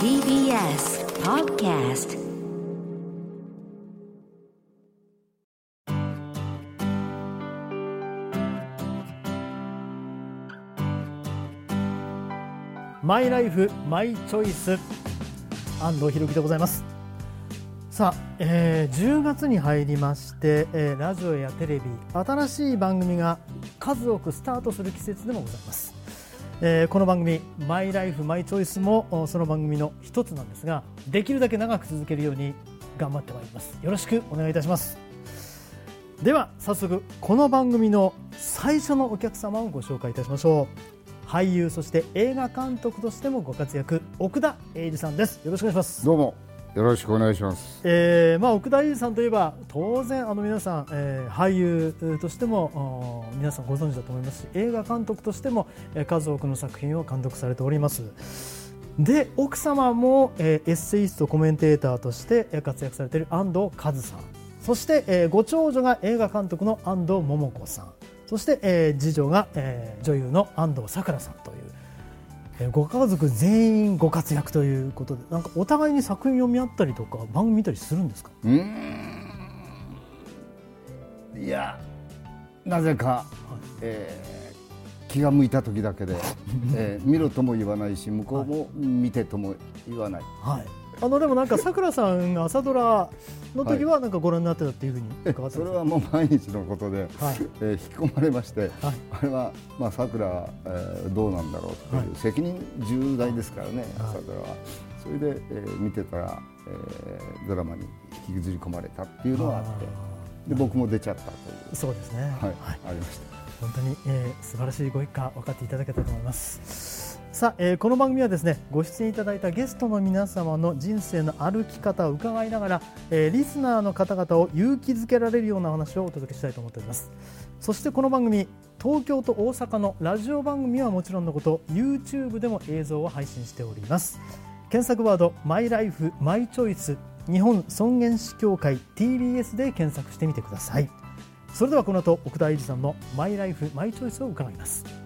TBS Podcast. マイライフマイチョイス。安藤博樹でございます。さあ、えー、10月に入りまして、えーラジオやテレビ新しい番組が数多くスタートする季節でもございます、えーこの番組マイライフマイチョイスももその番組の一つなんですができるだけ長く続けるように頑張ってまいります。よろしくお願いいたします。では早速この番組の最初のお客様をご紹介いたしましょう。俳優そして映画監督としてもご活躍奥田英二さんです。よろしくお願いします。どうも。よろしくお願いします。えーまあ、奥田英二さんといえば当然あの皆さん、えー俳優としても皆さんご存知だと思いますし映画監督としても、えー数多くの作品を監督されております。で奥様も、えーエッセイストコメンテーターとして活躍されている安藤和さん。そして、えーご長女が映画監督の安藤桃子さん。そして、えー次女が、えー女優の安藤サクラさんというご家族全員ご活躍ということでなんかお互いに作品を見合ったりとか番組見たりするんですか？うーん。いや、なぜか、えー気が向いた時だけで、えー見ろとも言わないし、向こうも見てとも言わない。はいあのでもなんかさくらさんが朝ドラの時はなんかご覧になってたっていうふうに伺ってますそれはもう毎日のことで、はい。えー引き込まれまして、はい。あれはまあさくら、えーどうなんだろうという、はい。責任重大ですからね、はい。朝ドラは。それで、えー見てたら、えードラマに引きずり込まれたっていうのがあって、で僕も出ちゃったという。そうですね。はい、はい。ありました。本当に、えー素晴らしいご一家分かっていただけたと思いますさあ、えーこの番組はですねご出演いただいたゲストの皆様の人生の歩き方を伺いながら、えーリスナーの方々を勇気づけられるような話をお届けしたいと思っております。そしてこの番組東京と大阪のラジオ番組はもちろんのこと YouTube でも映像を配信しております。検索ワードマイライフマイチョイス日本尊厳死協会 TBS で検索してみてください。それではこの後奥田英二さんのマイライフマイチョイスを伺います。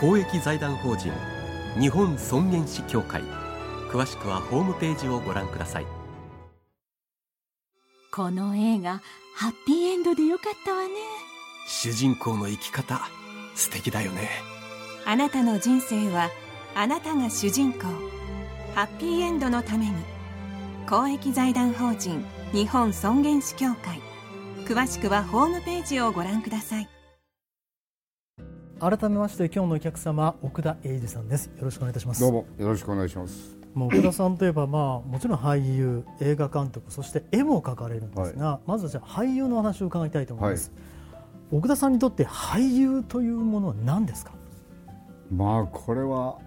公益財団法人日本尊厳死協会。詳しくはホームページをご覧ください。この映画ハッピーエンドでよかったわね。主人公の生き方素敵だよね。あなたの人生はあなたが主人公。ハッピーエンドのために。公益財団法人日本尊厳死協会。詳しくはホームページをご覧ください改めまして今日のお客様奥田英二さんです。よろしくお願いいたします。どうもよろしくお願いします。もう奥田さんといえば、まあ、もちろん俳優映画監督そして絵も描かれるんですが、まずはじゃあ俳優のお話を伺いたいと思います、奥田さんにとって俳優というものは何ですか？まあこれは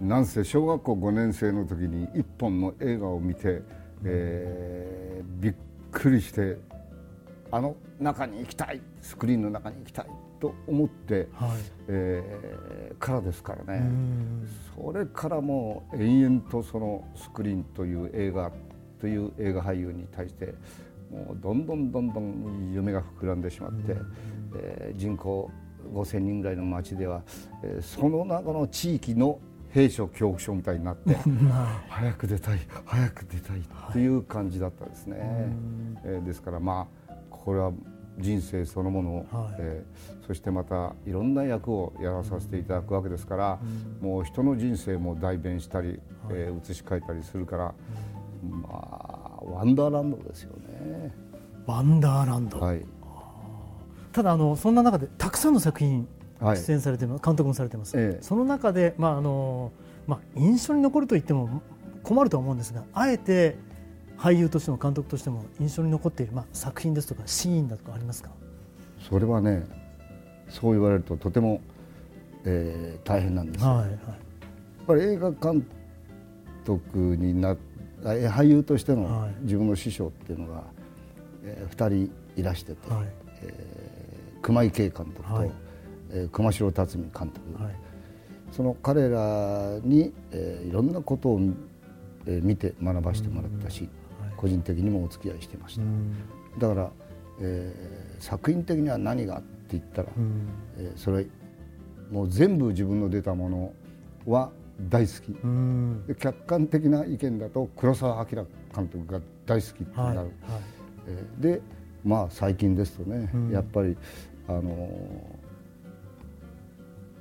なんせ小学校5年生の時に一本の映画を見て、えーびっくりしてあの中に行きたいスクリーンの中に行きたいと思って、はい。えーからですからね。うん。それからもう延々とそのスクリーンという映画という映画俳優に対してもうどんどんどんどん夢が膨らんでしまって、えー人口5,000人ぐらいの町では、えーその中の地域の兵所恐怖症みたいになって 早く出たい早く出たいっていう感じだったですね。えーですからまあこれは人生そのものを、はい。えーそしてまたいろんな役をやらさせていただくわけですから、もう人の人生も代弁したり、えー映し替えたりするから、まあワンダーランドですよね。ワンダーランド、はい、ただあのそんな中でたくさんの作品はい。出演されています、監督もされています、ええ。その中で、まああのまあ、印象に残ると言っても困るとは思うんですがあえて俳優としても監督としても印象に残っている、まあ、作品ですとかシーンだとかありますか？それはねそう言われるととてもえー大変なんですよ、はいはい。やっぱり映画監督にな俳優としてのはい。自分の師匠っていうのが、え2人いらしてて、はい。熊井圭監督と、はい。えー熊城辰巳監督、はい。その彼らに、えーいろんなことを、えー見て学ばせてもらったし、はい個人的にもお付き合いしてました、うん。だから、えー作品的には何がって言ったら、うん。えーそれもう全部自分の出たものは大好き、うん。で客観的な意見だと黒澤明監督が大好きってなる、はいはい。えーでまあ最近ですとね、うん。やっぱりあのー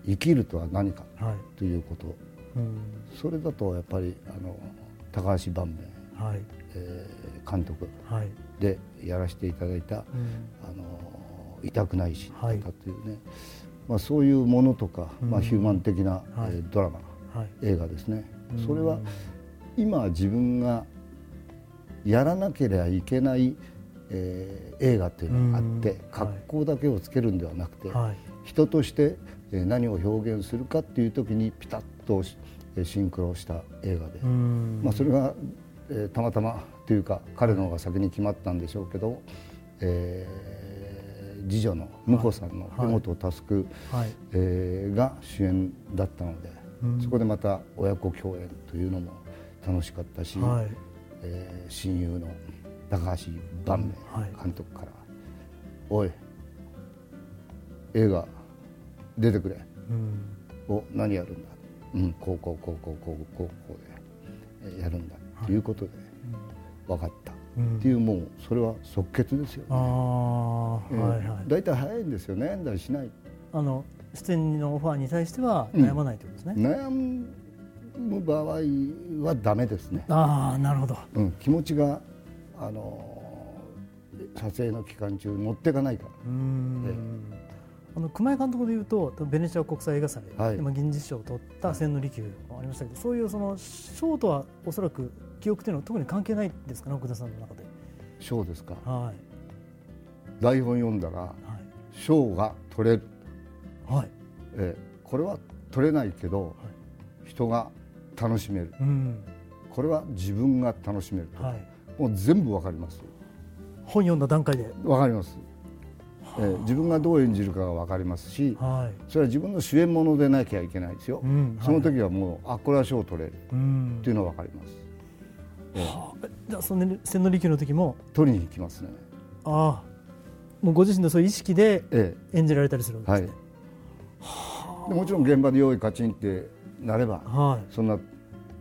生きるとは何かはい。ということ。うん。それだとやっぱりあの高橋晩明、はいえー監督はい。でやらせていただいたうん。あの痛くないしはい。というね、まあ、そういうものとか、まあ、うんヒューマン的な、はい。えードラマはい。映画ですね。うん。それは今自分がやらなければいけない、えー映画っていうのがあってうん。格好だけをつけるんではなくて、はい。人としてえー何を表現するかっていう時にピタッとシンクロした映画で、うん。まあ、それが、えーたまたまというか彼の方が先に決まったんでしょうけど、えー次女の婿さんのはい江本佑、はい。えーが主演だったので、うん。そこでまた親子共演というのも楽しかったし、はい。えー親友の高橋晩明はい。監督から「おい映画出てくれ」うん。お何やるんだ、うん、こうこうこうこうこうこうこうでえーやるんだとい。うことで分かった。うん。っていうもうそれは即決ですよね、はいはい。大体早いんですよ悩んだりしない。あの出演のオファーに対しては悩まないということですね、悩む場合はダメですね、ああなるほど。うん、気持ちがあの撮影の期間中乗っていかないから。うーん。あの熊井監督でいうとベネチア国際映画祭はい。で、まあ、銀次賞を取った千利休もありましたけど、そういうその賞とはおそらく記憶というのは特に関係ないですかね奥田さんの中で。賞ですか。は台本読んだらいはい。賞が取れる、はい。えーこれは取れないけど、人が楽しめる。うん。これは自分が楽しめるはい、もう全部わかります。本読んだ段階で、わかります、えー自分がどう演じるかがわかりますしはい。それは自分の主演ものでなきゃいけないですよ、うん。その時はもうあこれは賞を取れる。うん。っていうのはわかります、えーはあ。じゃあその千利休の時も取りに行きますね。ああもうご自身のそういう意識でえ演じられたりするんですね。えでもちろん現場で用意カチンってなればはい。そんな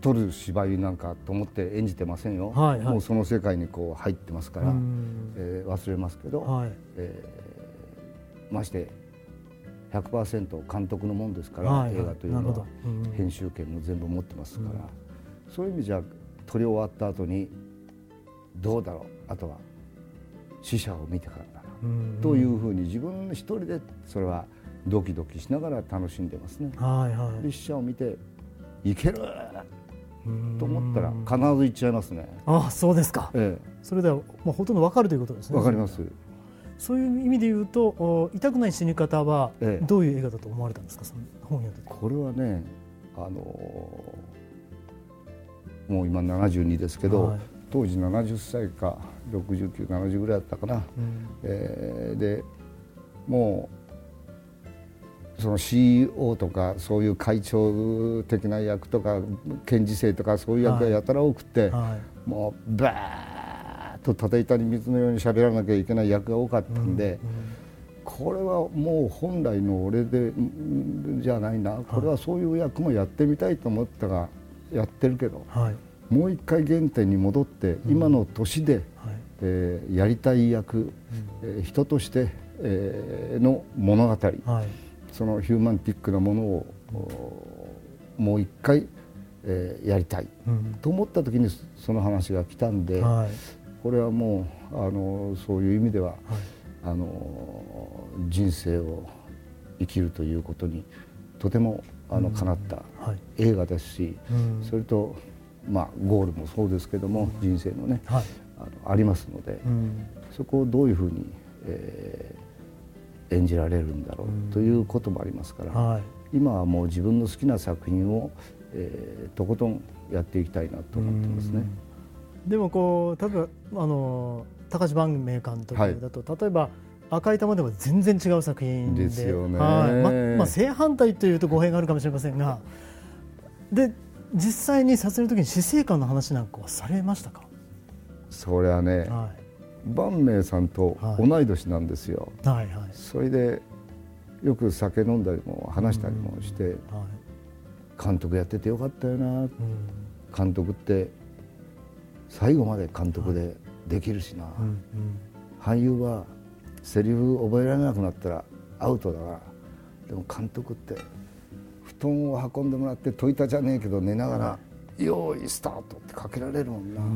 撮る芝居なんかと思って演じてませんよ、はいはい。もうその世界にこう入ってますから、うん。えー忘れますけど、はい。えーまして100%監督のもんですから、はいはい。映画というのは編集権も全部持ってますから、そういう意味じゃ撮り終わった後にどうだろう？あとは死者を見てからだな、うんというふうに自分一人でそれはドキドキしながら楽しんでますね。はいはい。で死者を見ていける！うんと思ったら必ず行っちゃいますね。ああそうですか。えそれではもうほとんどわかるということですえ、ね。わかります。そういう意味で言うとお痛くない死に方はええ。どういう映画だと思われたんですか？その本読んで。てこれはね、あのーもう今72ですけど、はい。当時70歳か69、70ぐらいだったかな。うん。えーでもうその CEO とかそういう会長的な役とか検事正とかそういう役がやたら多くて、はい。もうバーッと縦板に水のように喋らなきゃいけない役が多かったんで、これはもう本来の俺でんじゃないな。これはそういう役もやってみたいと思ったがやってるけどはい。もう一回原点に戻って今の年で、はい。えーやりたい役、えー人として、えーの物語。はい。そのヒューマンティックなものを、おもう一回、えーやりたい。うん。と思った時にその話が来たんで、はい。これはもうあのそういう意味では、はい。あの人生を生きるということにとてもあの叶ったはい。映画ですし、うん。それと、まあ、ゴールもそうですけども、人生のねはい。あのありますので、うん。そこをどういうふうに、えー演じられるんだろうということもありますから、はい。今はもう自分の好きな作品を、えーとことんやっていきたいなと思ってますね。でもこう例えばあの高橋番組監督はい。だと、例えば赤い玉でも全然違う作品で。ですよね。はい。ままあ、正反対というと語弊があるかもしれませんがで実際に撮影の時に死生観の話なんかはされましたか、それはね、は万明さんと同い年なんですよ。い、はいはい。それでよく酒飲んだりも話したりもして、はい。監督やっててよかったよな。うん。監督って最後まで監督でできるしな、うん。俳優はセリフ覚えられなくなったらアウトだからでも監督って布団を運んでもらって解いたじゃねえけど寝ながら「用意スタート」ってかけられるもんな、うんう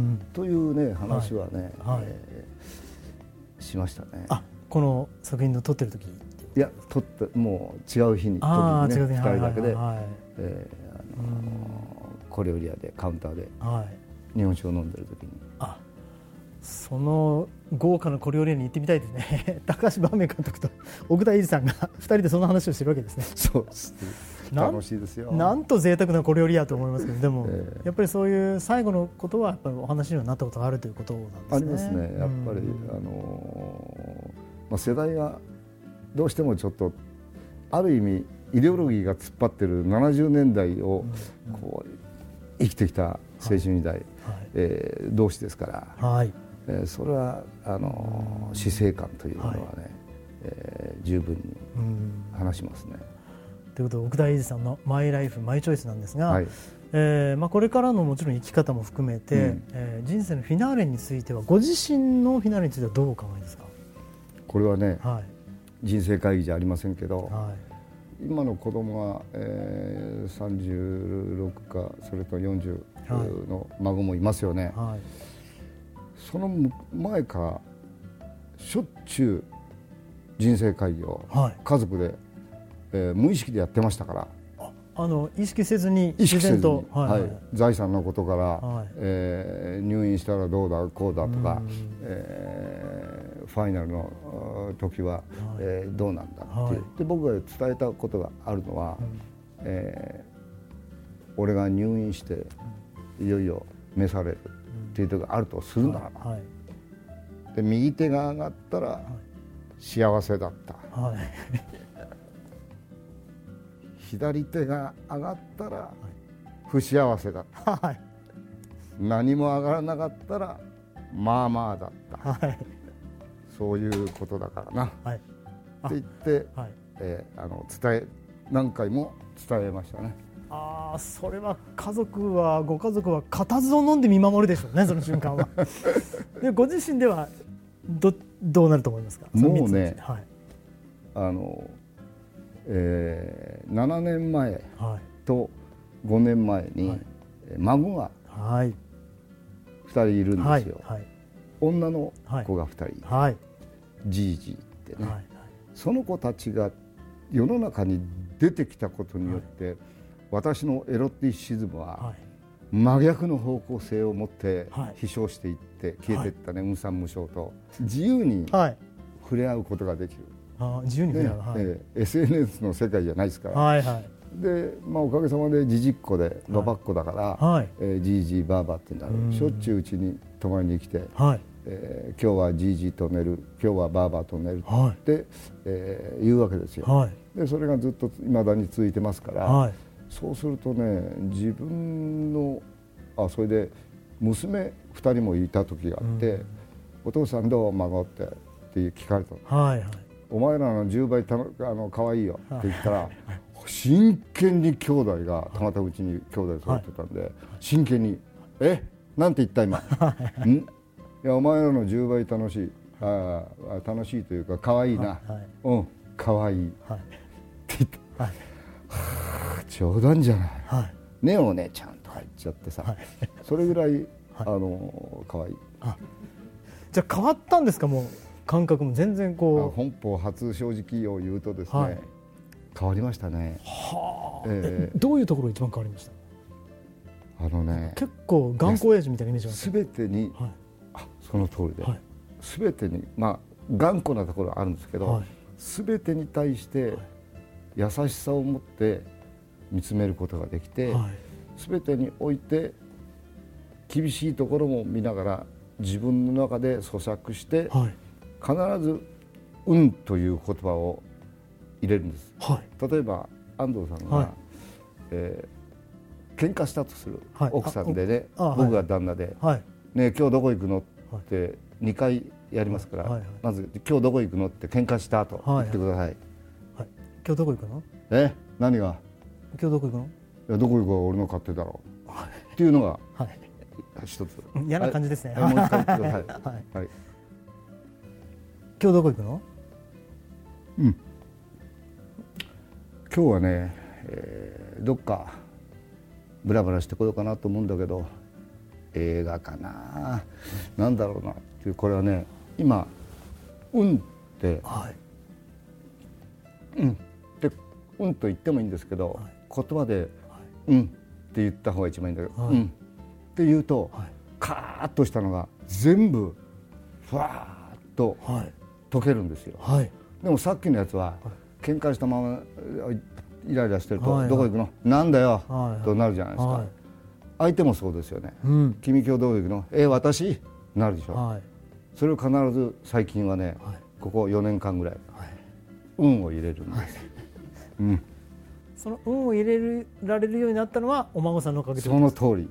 んというね話はね、はい。えーしましたね。あこの作品の撮ってる時？いや撮ってもう違う日にああ時にね違うね2人だけで、はい。えーあの小料理屋でカウンターではい、はい。日本酒を飲んでる時に。あその豪華な小料理屋に行ってみたいですね。高橋晩明監督と 奥田英二さんが 2人でその話をしてるわけですね。そうです楽しいですよ。なんと贅沢な小料理屋と思いますけどでも、ええ。やっぱりそういう最後のことはやっぱりお話にはなったことがあるということなんですね。ありますね。やっぱり、うん。あのーまあ、世代がどうしてもちょっとある意味イデオロギーが突っ張ってる70年代をこう生きてきた青春時代、はい。えー同士ですから、はいえーそれはあのー死生観というのはね、えー十分にうん話しますね。ということで奥田英二さんの「マイライフマイチョイス」なんですが、はい。えーまあ、これからのもちろん生き方も含めて、うん。えー人生のフィナーレについてはご自身のフィナーレについてはどうお考えですか、これはねはい。人生会議じゃありませんけど、はい。今の子供が、えー、36かそれと40の孫もいますよね、はいその前からしょっちゅう人生会議をはい。家族で、えー無意識でやってましたから。あの意識せずに自然と、はい財産のことから、はい。えー入院したらどうだこうだとかうん、えーファイナルの時は、えーどうなんだってで僕が伝えたことがあるのは、えー俺が入院していよいよ召されるっていう時があるとするならば、はい。で右手が上がったら幸せだった。はい。左手が上がったら不幸せだった。はい。何も上がらなかったらまあまあだった。はい。そういうことだからな。はい。って言って、はい。えーあの伝え何回も伝えましたねああそれは家族はご家族は固唾を飲んで見守るでしょうねその瞬間は。でご自身ではどどうなると思いますか？もうねはい。あの、えー7年前はい。と5年前に、はい。えー孫がはい。2人いるんはいですよ、はい女の子が2人、はい。じいじってね、はい。その子たちが世の中に出てきたことによって、私のエロティシズムははい。真逆の方向性を持ってはい。飛翔していって消えていったね、無産無償と。自由にはい。触れ合うことができる、あー自由に触ねれ合う。はい。ええ SNS の世界じゃないですから、はいはい。で、まあ、おかげさまでじじっ子でばばっ子だから、はい。えーじいじいばあばってなるう。ん。しょっちゅううちに泊まりに来て、はい。えー今日はじいじと寝る今日はばあばと寝るはって、えー言うわけですよ、はい。でそれがずっといまだに続いてますから、はいそうするとね自分のあそれで娘2人もいた時があって「お父さんどう？孫って」って聞かれたの。はいはいお前らの10倍たのあの可愛いよって言ったら、真剣に兄弟がたまたまうちに兄弟揃ってたんで、真剣に「え？なんて言った今？ん？いやお前らの10倍楽しい。ああ楽しいというか可愛いな、はいはい。うん可愛い。ってはい言って、はい。はあ冗談じゃない？はい。ねえお姉ちゃんとか言っちゃってさ、はい。それぐらい、はい。あの可愛い。じゃあ変わったんですか？もう感覚も全然あこ本邦初正直を言うとですね、はい。変わりましたね。うはあ。ええ。どういうところが一番変わりました？あのね結構頑固親父みたいなイメージがある。全てにはい。あその通りで、はい。全てにまあ頑固なところはあるんですけど、はい。全てに対して優しさを持って見つめることができて、はい。全てにおいて厳しいところも見ながら自分の中で咀嚼してはい。必ず「運」という言葉を入れるんです。はい。例えば安藤さんが、はい。えー喧嘩したとする、はい。奥さんでね僕が旦那ではい「ねえ今日どこ行くの?」って2回やりますから、はいはいまず「今日どこ行くの?」って喧嘩したと言ってください、はい。今日どこ行くの？え？何が？今日どこ行くの？いやどこ行くか俺の勝手だろう、っていうのがはい。一つ。嫌な感じですね。はい。はい。はい。今日どこ行くの？今日はね、えーどっかブラブラしてこようかなと思うんだけど映画かな。なんだろうな。っていうこれはね今「運」ってはい「運」って「運」と言ってもいいんですけど、言葉で「うん」って言った方が一番いいんだけど「はい。うん」って言うと、はい。カーッとしたのが全部ふわーっとはい。溶けるんですよ。はい。でもさっきのやつは喧嘩したままイライラしてると、どこ行くの？なんだよ、となるじゃないですか、はい。相手もそうですよね、うん。君今日どこ行くの？え私？なるでしょ、はい。それを必ず最近はね、はい。ここ4年間ぐらいはい。運を入れるんです、うん、その運を入れられるようになったのはお孫さんのおかげでその通り、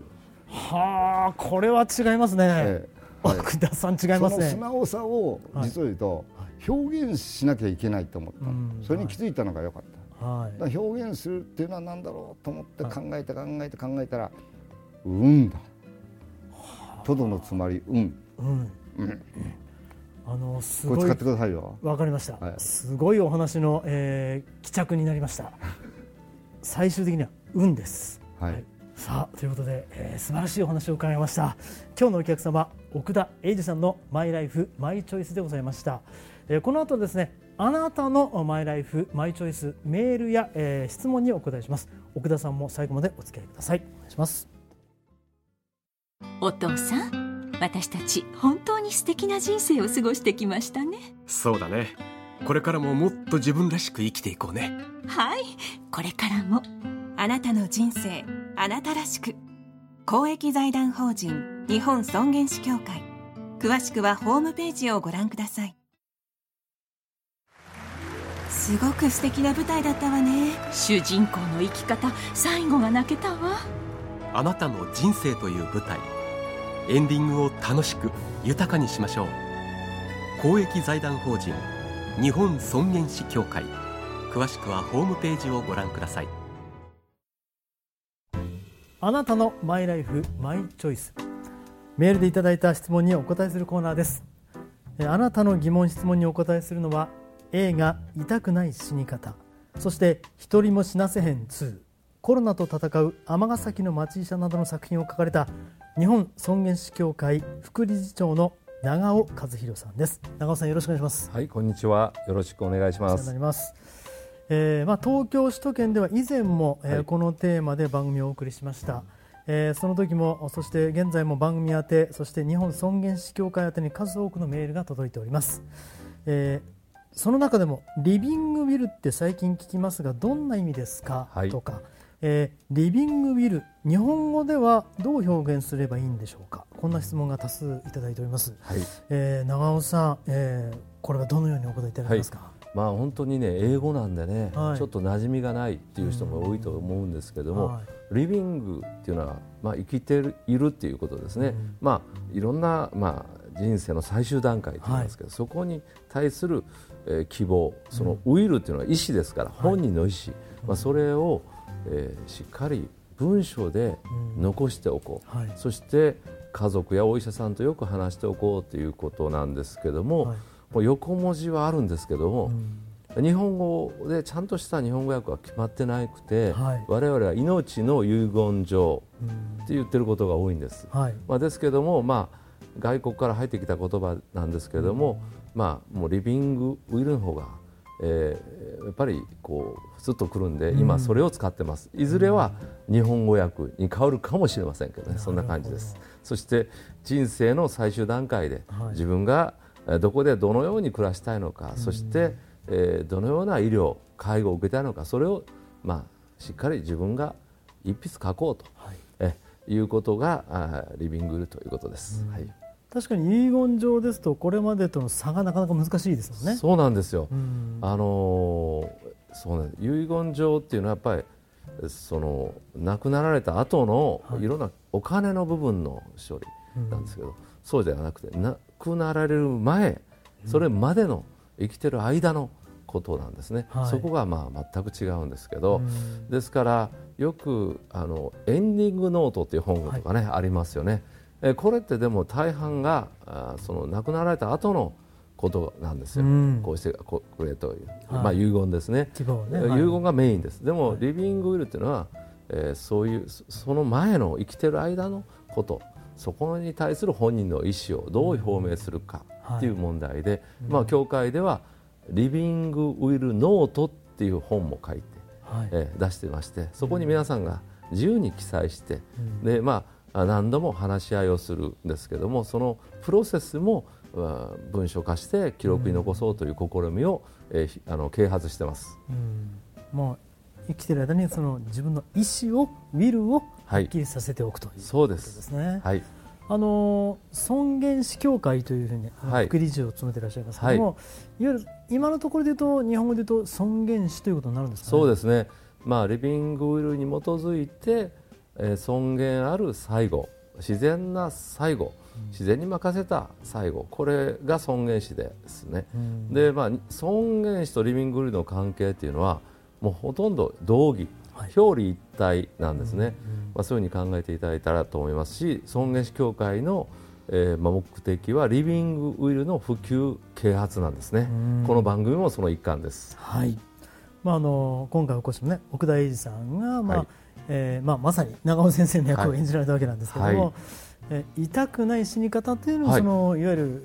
はあこれは違いますね、ええ。はい。奥田さん違いますね。その素直さをはい。実を言うと、表現しなきゃいけないと思った。の、うん。それに気づいたのが良かった、はい。表現するっていうのは何だろうと思って考えて考えて考えたら「運だ」とどのつまり「運。うん」うん。あのすごい。使ってくださいよ。わかりました、はい。すごいお話の、えー、帰着になりました最終的には運です。はい、さあということで、えー素晴らしいお話を伺いました。今日のお客様奥田英二さんのマイライフマイチョイスでございました、えーこの後ですねあなたのマイライフマイチョイスメールや、えー質問にお答えします。奥田さんも最後までお付き合いください。お願いします。お父さん私たち本当に素敵な人生を過ごしてきましたね。そうだねこれからももっと自分らしく生きていこうね。はい。これからも。あなたの人生あなたらしく。公益財団法人日本尊厳死協会。詳しくはホームページをご覧ください。すごく素敵な舞台だったわね。主人公の生き方最後が泣けたわ。あなたの人生という舞台エンディングを楽しく豊かにしましょう。公益財団法人日本尊厳死協会。詳しくはホームページをご覧ください。あなたのマイライフマイチョイス。メールでいただいた質問にお答えするコーナーです。えあなたの疑問質問にお答えするのは映画痛くない死に方。そして一人も死なせへん2コロナと戦う尼崎の町医者などの作品を書かれた日本尊厳死協会副理事長の長尾和弘さんです。長尾さんよろしくお願いします。はい、こんにちは。よろしくお願いします。ります。えーまあ、東京首都圏では以前も、えーはい。このテーマで番組をお送りしました、えーその時もそして現在も番組宛てそして日本尊厳死協会宛てに数多くのメールが届いております、えーその中でもリビングウィルって最近聞きますがどんな意味ですか、はい。とか、えーリビングウィル日本語ではどう表現すればいいんでしょうか？こんな質問が多数いただいております、はい、えー長尾さん、えーこれはどのようにお答えいただけますか、まあ本当にね英語なんでね、はい。ちょっと馴染みがないっていう人も多いと思うんですけども、はい。リビングっていうのはまあ生きているっていうことですね。まあいろんなまあ人生の最終段階と言いますけど、そこに対する、えー希望、そのウィルっていうのは意思ですから、本人の意思、まあそれを、えーしっかり文章で残しておこう。はい。そして家族やお医者さんとよく話しておこうということなんですけども、はい。もう横文字はあるんですけども、日本語でちゃんとした日本語訳は決まってなくて、はい。我々は命の遺言状って言ってることが多いんです。はい。まあ、ですけども、まあ、外国から入ってきた言葉なんですけども、まあ、もうリビングウィルの方が、えーやっぱりこうふつっとくるんで、今それを使ってます。いずれは日本語訳に変わるかもしれませんけどねそんな感じです。そして人生の最終段階で、はい。自分がえーどこでどのように暮らしたいのか、そして、えーどのような医療介護を受けたいのかそれを、まあ、しっかり自分が一筆書こうと、はい。えいうことがあリビングルということです。はい確かに遺言状ですとこれまでとの差がなかなか難しいですもんね。そうなんですよ。うん。あのーそうなんです。遺言状っていうのはやっぱりその亡くなられた後のはい。いろんなお金の部分の処理なんですけど、そうではなくて亡くなられる前それまでの生きてる間のことなんですね、はい。そこがまあ全く違うんですけど、うん。ですからよくあのエンディングノートっていう本とかね、ありますよね。えこれってでも大半があその亡くなられた後のことなんですよ。うんこうしてここれという、はいまあ遺言ですね。ね。遺はい言がメインです。でも、はいリビングウィルっていうのは、えーそういうそその前の生きてる間のこと、そこに対する本人の意思をどう表明するかっていう問題で、まあ教会ではリビングウィルノートっていう本も書いて。はいえー出してましてそこに皆さんが自由に記載して、でまあ、何度も話し合いをするんですけどもそのプロセスもあ文書化して記録に残そうという試みを、えーひあの啓発してます。うん。もう生きてる間にその自分の意思をウィルをははいっきりさせておくというそうでですすね。はい、あの尊厳死協会というふうに、はい。副理事を務めていらっしゃいますけども、い、わゆる今のところで言うと日本語で言うと尊厳死ということになるんですか、ね、そうですね、まあ、リビングウィルに基づいて、えー尊厳ある最後自然な最後自然に任せた最後これが尊厳死ですね。うん。でまあ、尊厳死とリビングウィルの関係っていうのはもうほとんど同義、はい。表裏一体なんですね、まあ、そういうふうに考えていただいたらと思いますし尊厳死協会の、えーまあ、目的はリビングウィルの普及啓発なんですね。うん。この番組もその一環です。はい。まあ、あの今回お越しの、ね、奥田英二さんが、まあはいえーまあ、まさに長尾先生の役を演じられたわけなんですけども、はい。えー痛くない死に方というのは、はい。そのいわゆる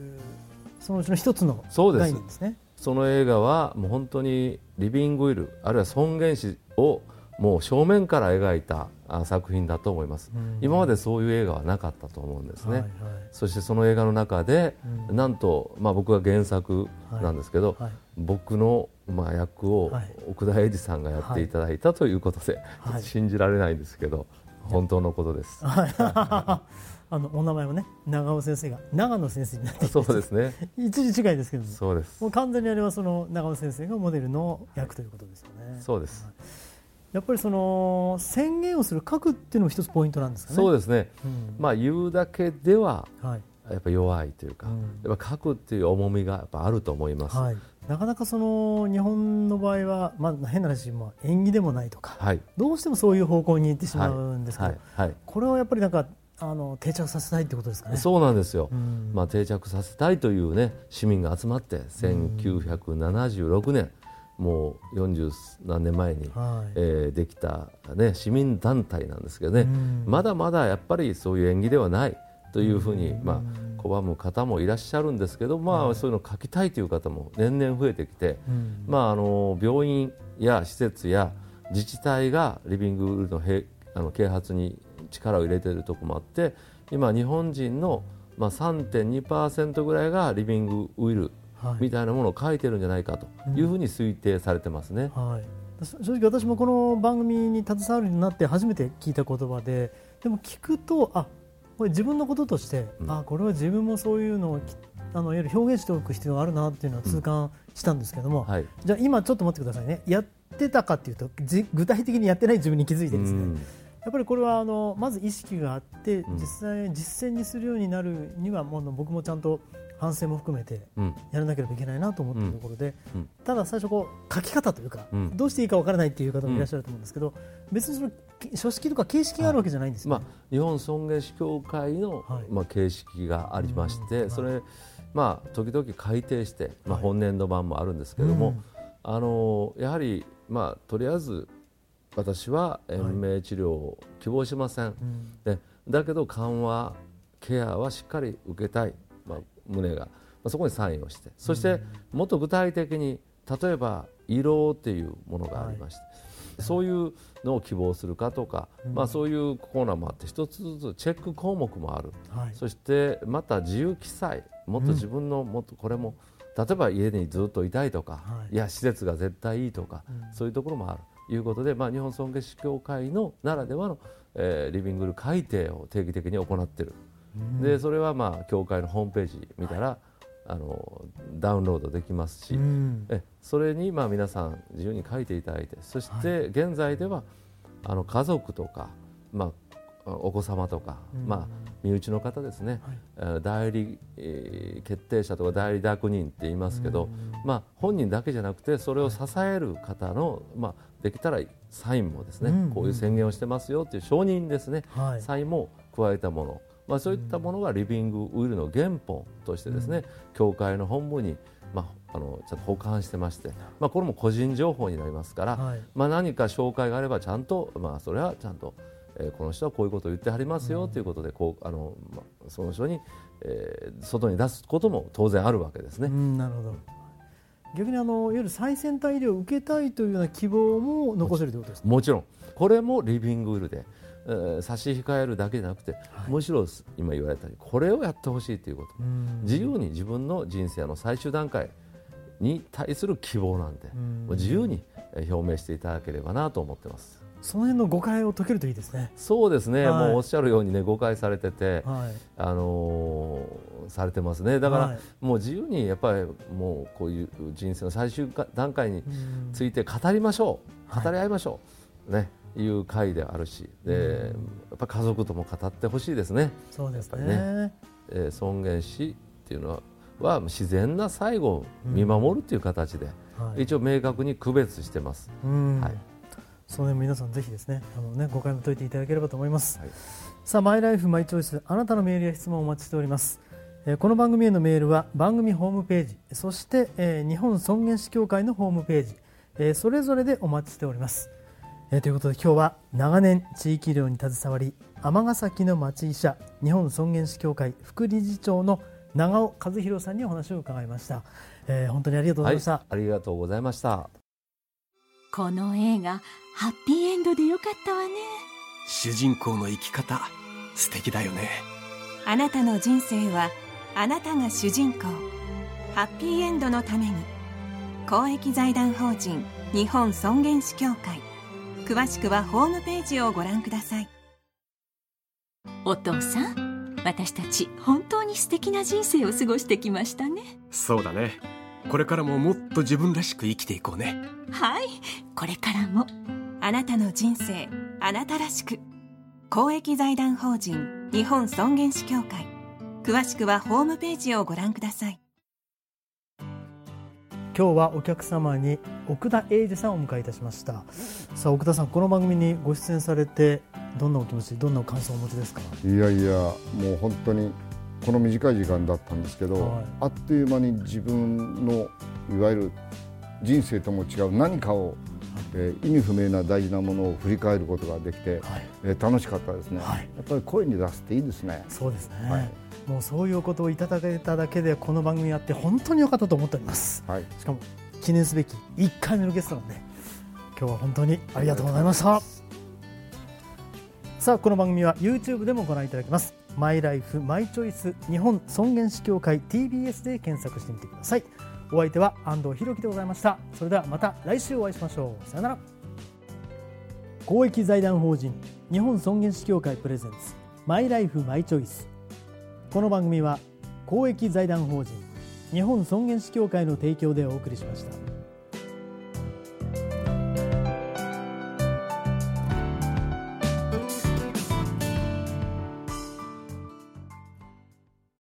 そのうちの一つのそうです。概念ですね。その映画はもう本当にリビングウィルあるいは尊厳死をもう正面から描いたあ作品だと思います、うん。今までそういう映画はなかったと思うんですね、はいはい。そしてその映画の中で、うん。なんと、まあ、僕が原作なんですけど、はい僕の、まあ、役をはい奥田英二さんがやっていただいたということで、はい信じられないんですけど本当のことです。あのお名前もね長尾先生が長野先生になってそうですね。一時違いですけどもそうですもう。完全にあれはその長尾先生がモデルの役ということですよね。そうです。やっぱりその宣言をする書くっていうのも一つポイントなんですかね。そうですね。うんまあ言うだけでははいやっぱ弱いというか、うんやっぱ書くっていう重みがやっぱあると思います。はい、なかなかその日本の場合は、まあ、変な話、まあ、演技でもないとか、はい。どうしてもそういう方向に行ってしまうんですけど、はい。はい。これはやっぱりなんかあの定着させたいってことですかね。そうなんですよ。うんまあ定着させたいというね市民が集まって1976年もう40何年前に、はいえーできた、ね、市民団体なんですけどね、うんまだまだやっぱりそういう演技ではないというふうに、まあ、拒む方もいらっしゃるんですけど、まあ、そういうのを書きたいという方も年々増えてきて、うん。まあ、あの病院や施設や自治体がリビングウールのへあの啓発に力を入れているところもあって今、日本人の、まあ、3.2%ぐらいがリビングウィルはい。みたいなものを書いてるんじゃないかというふうに推定されてますね。はい、そ正直私もこの番組に携わるようになって初めて聞いた言葉ででも聞くとあこれ自分のこととして、うん。あこれは自分もそういうのをきあのいわゆる表現しておく必要があるなっていうのは痛感したんですけども、はい。じゃあ今ちょっと待ってくださいね。やってたかっていうとじ具体的にやってない自分に気づいてですね、うん。やっぱりこれはあのまず意識があってん。実際実践にするようになるにはもう僕もちゃんと反省も含めてうん。やらなければいけないなと思っているところで、うん。ただ最初こう書き方というか、うん。どうしていいかわからないっていう方もいらっしゃると思うんですけど、別にその書式とか形式があるわけじゃないんですよ、まあ、日本尊厳死協会の、はい。まあ、形式がありまして、うん。それ、まあ、時々改訂して、まあ、はい。本年度版もあるんですけれども、うん。あのやはり、まあ、とりあえず私は延命治療を希望しません、うん。でだけど緩和ケアはしっかり受けたい、まあ、胸が、まあ、そこにサインをして。そしてもっと具体的に例えば胃ろうっていうものがありまして、そういうのを希望するかとか、まあ、そういうコーナーもあって一つずつチェック項目もある、はい。そしてまた自由記載。もっと自分のもっとこれも例えば家にずっといたいとか、はい。い、や施設が絶対いいとか、うん。そういうところもある。ということで、まあ、日本尊敬師協会のならではの、えーリビングル改定を定期的に行っている、でそれはまあ協会のホームページ見たら、あのダウンロードできますし、うん。えそれにまあ皆さん自由に書いていただいてそして現在ではあの家族とか、まあ、お子様とか、うん。まあ、身内の方ですね、えー代理、えー決定者とか代理諾人って言いますけど、まあ、本人だけじゃなくてそれを支える方の、まあ、できたらサインもですね、うん。こういう宣言をしてますよっていう承認ですね、はい。サインも加えたもの、まあ、そういったものがリビングウィルの原本としてですね、教会の本部に、まあ、あのちゃんと保管してまして、まあ、これも個人情報になりますから、はい。まあ、何か紹介があればちゃんと、まあ、それはちゃんと、えーこの人はこういうことを言ってはりますよということでこうあの、まあ、その人に、えー外に出すことも当然あるわけですね。うんなるほど。逆にあのいわゆる最先端医療を受けたいというような希望も残せるということですねもちろん。これもリビングウィルで、えー差し控えるだけじゃなくて、むしろ今言われたようにこれをやってほしいということ、うん。自由に自分の人生の最終段階に対する希望なんで、自由にえー表明していただければなと思ってます。その辺の誤解を解けるといいですね。そうですね、はい。もうおっしゃるようにね誤解されてて、はい。あのーされてますね。だから、はい。もう自由にやっぱりもうこういう人生の最終段階にうん。ついて語りましょう、はい。語り合いましょう、ねいう会であるしで、やっぱ家族とも語ってほしいですね、そうですやっぱね。えー尊厳死っていうのはは自然な最後を見守るという形で、はい。一応明確に区別してます。うん。はい。その辺も皆さんぜひですねあのね誤解も解いていただければと思います、はい。さあマイライフマイチョイスあなたのメールや質問をお待ちしております、えーこの番組へのメールは番組ホームページそして、えー日本尊厳死協会のホームページ、えーそれぞれでお待ちしております、えーということで今日は長年地域医療に携わり尼崎の町医者日本尊厳死協会副理事長の長尾和弘さんにお話を伺いました、えー本当にありがとうございました、はい、ありがとうございました。この映画ハッピーエンドでよかったわね。主人公の生き方素敵だよね。あなたの人生はあなたが主人公。ハッピーエンドのために公益財団法人日本尊厳死協会詳しくはホームページをご覧ください。お父さん私たち本当に素敵な人生を過ごしてきましたね。そうだね。これからももっと自分らしく生きていこうね。はい。これからもあなたの人生あなたらしく公益財団法人日本尊厳死協会詳しくはホームページをご覧ください今日はお客様に奥田英二さんをお迎えいたしました。さあ奥田さんこの番組にご出演されてどんなお気持ちどんな感想をお持ちですか？いやいやもう本当にこの短い時間だったんですけど、はい。あっという間に自分のいわゆる人生とも違う何かを、えー意味不明な大事なものを振り返ることができて、はい。えー楽しかったですね、はい。やっぱり声に出すっていいですね。そうですね、はいもうそういうことをいただけただけでこの番組やって本当に良かったと思っております。はい。しかも記念すべき1回目のゲストなんで今日は本当にありがとうございました。さあこの番組は YouTube でもご覧いただけます。マイライフマイチョイス日本尊厳死協会 TBS で検索してみてください。お相手は安藤博樹でございました。それではまた来週お会いしましょう。さよなら。公益財団法人日本尊厳死協会プレゼンツマイライフマイチョイスこの番組は公益財団法人日本尊厳死協会の提供でお送りしました。